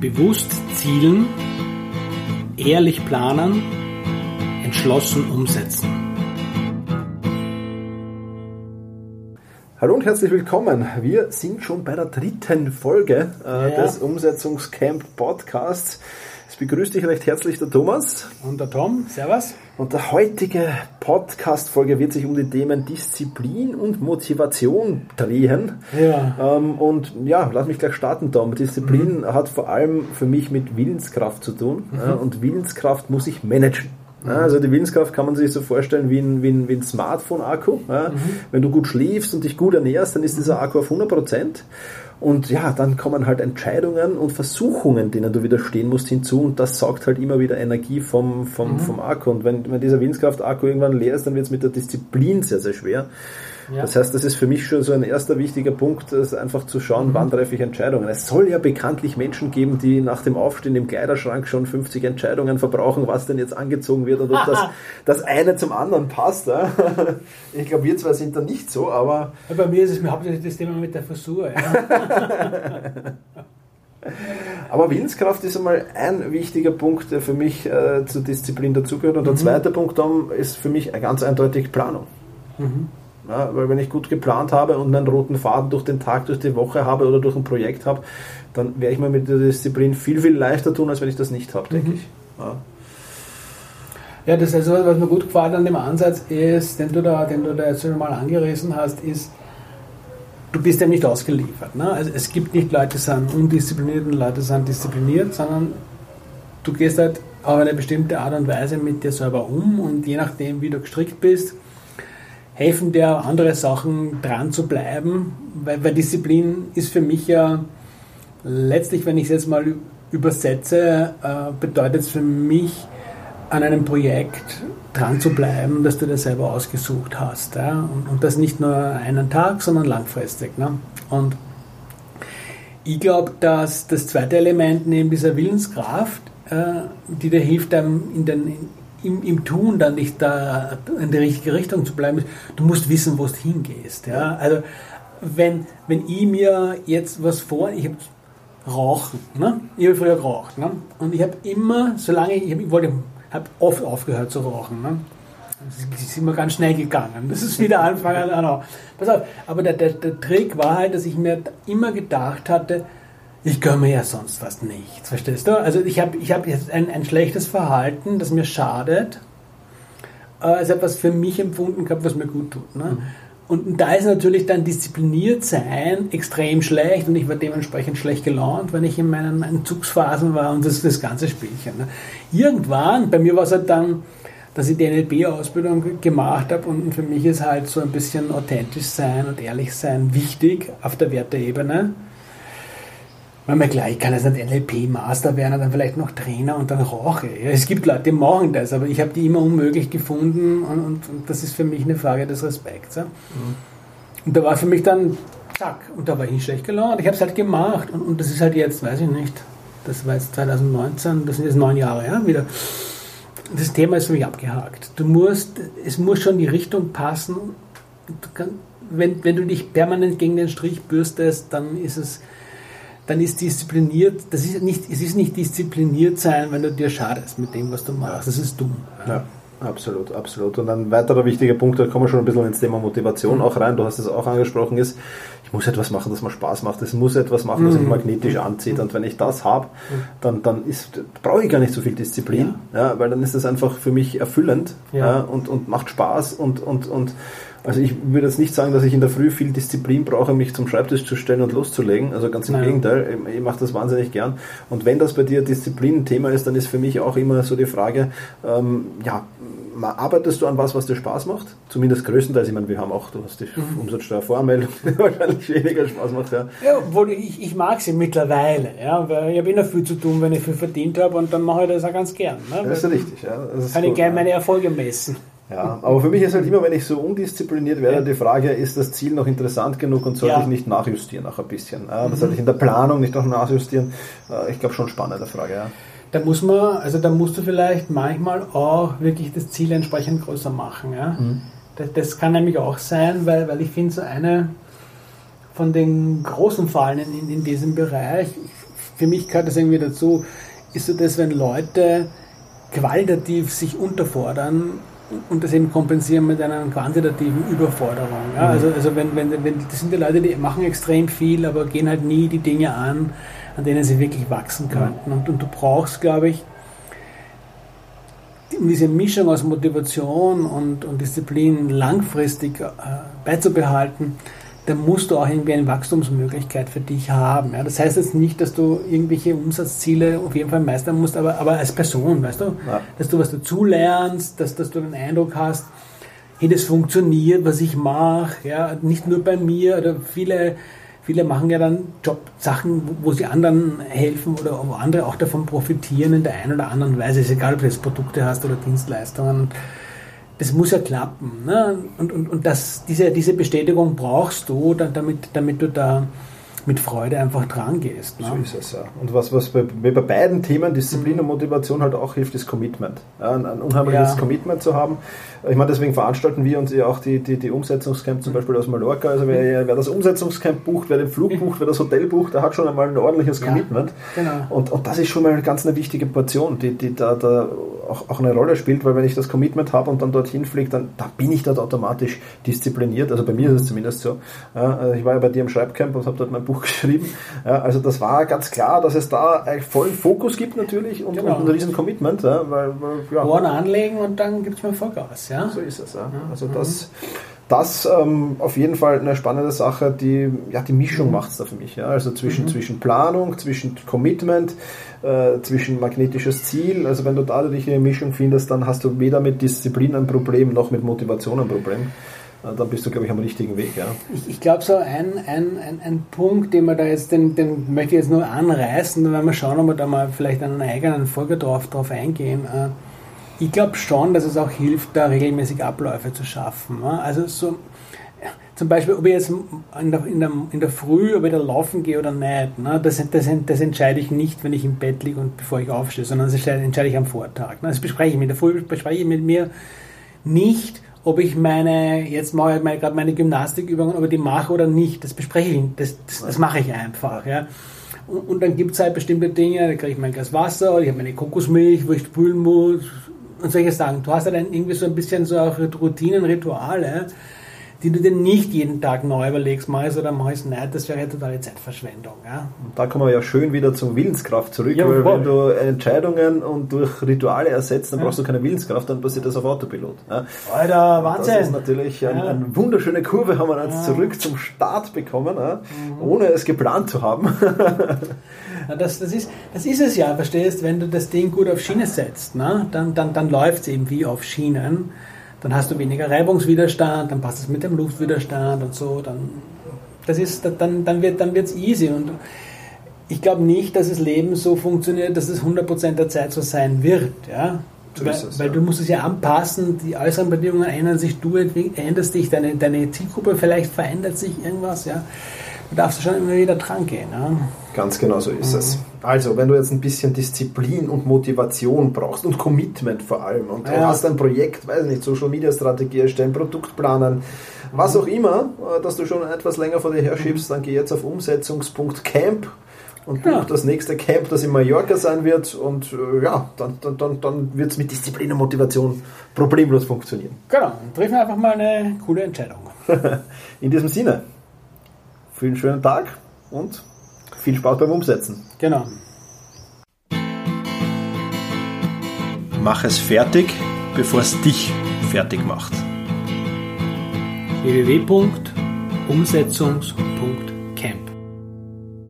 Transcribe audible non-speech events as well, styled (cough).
Bewusst zielen, ehrlich planen, entschlossen umsetzen. Hallo und herzlich willkommen. Wir sind schon bei der dritten Folge äh, Ja. des Umsetzungscamp Podcasts. Es begrüßt dich recht herzlich der Thomas. Und der Tom, Servus. Und der heutige Podcast-Folge wird sich um die Themen Disziplin und Motivation drehen. Ja. Ähm, und ja, lass mich gleich starten, Tom. Disziplin hat vor allem für mich mit Willenskraft zu tun. Ja, und Willenskraft muss ich managen. Ja, also die Willenskraft kann man sich so vorstellen wie ein, wie ein, wie ein Smartphone-Akku. Ja. Wenn du gut schläfst und dich gut ernährst, dann ist dieser Akku auf 100 Prozent. Und ja, dann kommen halt Entscheidungen und Versuchungen, denen du widerstehen musst, hinzu. Und das saugt halt immer wieder Energie vom, vom, vom Akku. Und wenn, wenn dieser Willenskraft-Akku irgendwann leer ist, dann wird es mit der Disziplin sehr, sehr schwer. Ja. Das heißt, das ist für mich schon so ein erster wichtiger Punkt, das einfach zu schauen, wann treffe ich Entscheidungen. Es soll ja bekanntlich Menschen geben, die nach dem Aufstehen im Kleiderschrank schon 50 Entscheidungen verbrauchen, was denn jetzt angezogen wird und ob das, das eine zum anderen passt. Ja. (laughs) Ich glaube, wir zwei sind da nicht so, aber Bei mir ist es mir hauptsächlich das Thema mit der Frisur. (laughs) Aber Willenskraft ist einmal ein wichtiger Punkt, der für mich äh, zur Disziplin dazugehört. Und der zweite Punkt Tom, ist für mich ganz eindeutig Planung. Ja, weil wenn ich gut geplant habe und einen roten Faden durch den Tag, durch die Woche habe oder durch ein Projekt habe, dann werde ich mir mit der Disziplin viel, viel leichter tun, als wenn ich das nicht habe, denke ich. Ja. ja, das also, was mir gut gefällt an dem Ansatz ist, den du da, den du da jetzt schon mal angerissen hast, ist, du bist ja nicht ausgeliefert. Ne? Also es gibt nicht Leute, die sind undiszipliniert und Leute sind diszipliniert, sondern du gehst halt auf eine bestimmte Art und Weise mit dir selber um und je nachdem, wie du gestrickt bist, helfen dir andere Sachen dran zu bleiben, weil, weil Disziplin ist für mich ja letztlich, wenn ich es jetzt mal übersetze, äh, bedeutet es für mich, an einem Projekt dran zu bleiben, das du dir selber ausgesucht hast. Ja? Und, und das nicht nur einen Tag, sondern langfristig. Ne? Und ich glaube, dass das zweite Element neben dieser Willenskraft, äh, die dir hilft, in den, im, im Tun dann nicht da in die richtige Richtung zu bleiben, ist, du musst wissen, wo du hingehst. Ja? Also wenn, wenn ich mir jetzt was vor, ich habe Rauchen, ne? ich habe früher geraucht ne? und ich habe immer, solange ich, ich, wollte, habe oft aufgehört zu rauchen. Ne? Das ist immer ganz schnell gegangen. Das ist wieder anfangen. ah, no. Pass auf, aber der, der, der Trick war halt, dass ich mir immer gedacht hatte, ich gönne mir ja sonst fast nichts, verstehst du? Also ich habe ich hab jetzt ein, ein schlechtes Verhalten, das mir schadet, äh, als etwas für mich empfunden gehabt, was mir gut tut. Ne? Und da ist natürlich dann diszipliniert sein extrem schlecht und ich war dementsprechend schlecht gelaunt, wenn ich in meinen Entzugsphasen war und das das ganze Spielchen. Ne? Irgendwann, bei mir war es halt dann, dass ich die NLP-Ausbildung gemacht habe und für mich ist halt so ein bisschen authentisch sein und ehrlich sein wichtig auf der Werteebene. Wenn man gleich, ich kann jetzt nicht NLP-Master werden, dann vielleicht noch Trainer und dann rauche. Ja, es gibt Leute, die machen das, aber ich habe die immer unmöglich gefunden und, und, und das ist für mich eine Frage des Respekts. Ja? Und da war für mich dann, zack, und da war ich nicht schlecht gelaunt. Ich habe es halt gemacht und, und das ist halt jetzt, weiß ich nicht, das war jetzt 2019, das sind jetzt neun Jahre, ja, wieder. Das Thema ist für mich abgehakt. Du musst, es muss schon die Richtung passen. Kann, wenn, wenn du dich permanent gegen den Strich bürstest, dann ist es, dann ist diszipliniert, das ist nicht, es ist nicht diszipliniert sein, wenn du dir schadest mit dem, was du machst. Das ist dumm. Ja, absolut, absolut. Und ein weiterer wichtiger Punkt, da kommen wir schon ein bisschen ins Thema Motivation auch rein, du hast es auch angesprochen, ist, ich muss etwas machen, das mir Spaß macht. Es muss etwas machen, das mich magnetisch anzieht. Und wenn ich das habe, dann, dann ist, brauche ich gar nicht so viel Disziplin, ja. weil dann ist das einfach für mich erfüllend Ja. ja. und, und macht Spaß und, und, und also ich würde jetzt nicht sagen, dass ich in der Früh viel Disziplin brauche, mich zum Schreibtisch zu stellen und loszulegen. Also ganz im Nein. Gegenteil, ich, ich mache das wahnsinnig gern. Und wenn das bei dir Disziplin ein Thema ist, dann ist für mich auch immer so die Frage, ähm, ja, arbeitest du an was, was dir Spaß macht? Zumindest größtenteils. Ich meine, wir haben auch, du hast die Mhm. Umsatzsteuervoranmeldung, (laughs) die wahrscheinlich weniger Spaß macht. Ja. Ja, obwohl ich, ich mag sie mittlerweile, ja, weil ich habe immer viel zu tun, wenn ich viel verdient habe und dann mache ich das auch ganz gern. Ne? Das ist ja richtig. Ja. Das ist Kann ich gut, gerne ja. meine Erfolge messen. Ja, aber für mich ist halt immer, wenn ich so undiszipliniert werde, die Frage, ist das Ziel noch interessant genug und sollte Ja. ich nicht nachjustieren nach ein bisschen? Das sollte ich in der Planung nicht noch nachjustieren? Äh, Ich glaube schon spannende Frage, ja. Da muss man, also da musst du vielleicht manchmal auch wirklich das Ziel entsprechend größer machen. Ja? Das, das kann nämlich auch sein, weil, weil ich finde, so eine von den großen Fallen in, in diesem Bereich für mich gehört das irgendwie dazu, ist so das, wenn Leute qualitativ sich unterfordern und das eben kompensieren mit einer quantitativen Überforderung. Ja? Mhm. Also, also wenn, wenn, wenn, das sind die Leute, die machen extrem viel, aber gehen halt nie die Dinge an, an denen sie wirklich wachsen könnten. Und, und du brauchst, glaube ich, diese Mischung aus Motivation und, und Disziplin langfristig äh, beizubehalten, dann musst du auch irgendwie eine Wachstumsmöglichkeit für dich haben. Ja? Das heißt jetzt nicht, dass du irgendwelche Umsatzziele auf jeden Fall meistern musst, aber, aber als Person, weißt du, ja. dass du was dazulernst, dass, dass du den Eindruck hast, hey, das funktioniert, was ich mache, ja, nicht nur bei mir oder viele Viele machen ja dann Jobsachen, wo sie anderen helfen oder wo andere auch davon profitieren in der einen oder anderen Weise. Es ist egal, ob du jetzt Produkte hast oder Dienstleistungen. Das muss ja klappen. Ne? Und, und, und das, diese, diese Bestätigung brauchst du, damit, damit du da mit Freude einfach dran gehst. Ne? So ist es ja. Und was, was bei, bei beiden Themen, Disziplin mhm. und Motivation, halt auch hilft, ist Commitment. Ja, ein, ein unheimliches ja. Commitment zu haben. Ich meine, deswegen veranstalten wir uns ja auch die, die, die Umsetzungscamp zum Beispiel aus Mallorca. Also wer, wer das Umsetzungscamp bucht, wer den Flug mhm. (laughs) bucht, wer das Hotel bucht, der hat schon einmal ein ordentliches ja, Commitment. Genau. Und, und das ist schon mal ganz eine wichtige Portion, die, die da, da auch, auch eine Rolle spielt, weil wenn ich das Commitment habe und dann dorthin fliege, dann da bin ich dort automatisch diszipliniert. Also bei mir ist es zumindest so. Also ich war ja bei dir im Schreibcamp und habe dort mein Buch geschrieben. also das war ganz klar, dass es da vollen Fokus gibt natürlich und, genau. und ein riesen Commitment. weil, weil, ja. Ohren anlegen und dann gibt es mal Vollgas. Ja? So ist es. Ja. Also das das ähm, auf jeden Fall eine spannende Sache, die, ja, die Mischung mhm. macht es da für mich. Ja? Also zwischen, mhm. zwischen Planung, zwischen Commitment, äh, zwischen magnetisches Ziel. Also wenn du da die richtige Mischung findest, dann hast du weder mit Disziplin ein Problem noch mit Motivation ein Problem. Dann bist du, glaube ich, am richtigen Weg. Ja? Ich, ich glaube, so ein, ein, ein, ein, Punkt, den wir da jetzt, den, den möchte ich jetzt nur anreißen, dann werden wir schauen, ob wir da mal vielleicht an einer eigenen Folge drauf, drauf eingehen. Äh, ich glaube schon, dass es auch hilft, da regelmäßig Abläufe zu schaffen. Also so, zum Beispiel, ob ich jetzt in der, in der, in der Früh, ob ich da laufen gehe oder nicht, ne? das, das, das entscheide ich nicht, wenn ich im Bett liege und bevor ich aufstehe, sondern das entscheide ich am Vortag. Ne? Das bespreche ich mit der Früh, bespreche ich mit mir nicht, ob ich meine, jetzt mache ich meine, gerade meine Gymnastikübungen, ob ich die mache oder nicht. Das bespreche ich, das, das, das mache ich einfach. Ja? Und, und dann gibt es halt bestimmte Dinge, da kriege ich mein Glas Wasser oder ich habe meine Kokosmilch, wo ich spülen muss, und solche Sachen. Du hast ja dann irgendwie so ein bisschen so auch Routinen, Rituale, die du dir nicht jeden Tag neu überlegst, mach ich oder mach ich nicht, das wäre ja totale Zeitverschwendung. Ja? Und da kommen wir ja schön wieder zur Willenskraft zurück, ja, weil wenn du Entscheidungen und durch Rituale ersetzt, dann ja. brauchst du keine Willenskraft, dann passiert das auf Autopilot. Ja? Alter, Wahnsinn! Das ist natürlich ein, eine wunderschöne Kurve, haben wir jetzt zurück zum Start bekommen, mhm. ohne es geplant zu haben. das, das, ist, das ist es ja, verstehst, wenn du das Ding gut auf Schiene setzt, ne? dann, dann, dann läuft es eben wie auf Schienen. Dann hast du weniger Reibungswiderstand, dann passt es mit dem Luftwiderstand und so. Dann, das ist, dann, dann wird dann wird's easy. Und ich glaube nicht, dass das Leben so funktioniert, dass es 100% der Zeit so sein wird. Ja? So weil, es, weil ja. du musst es ja anpassen, die äußeren Bedingungen ändern sich, du änderst dich, deine, deine Zielgruppe vielleicht verändert sich irgendwas. Ja? Da darfst du schon immer wieder dran gehen. Ja? Ganz genau so ist mhm. es. Also, wenn du jetzt ein bisschen Disziplin und Motivation brauchst und Commitment vor allem und ja. du hast ein Projekt, weiß nicht, Social Media Strategie erstellen, Produkt planen, was auch immer, äh, dass du schon etwas länger vor dir her schiebst, dann geh jetzt auf umsetzungs.camp und buch ja. das nächste Camp, das in Mallorca sein wird und äh, ja, dann, dann, dann, dann wird es mit Disziplin und Motivation problemlos funktionieren. Genau, treffen wir einfach mal eine coole Entscheidung. (laughs) in diesem Sinne, vielen schönen Tag und viel Spaß beim Umsetzen. Genau. Mach es fertig, bevor es dich fertig macht. www.umsetzungs.de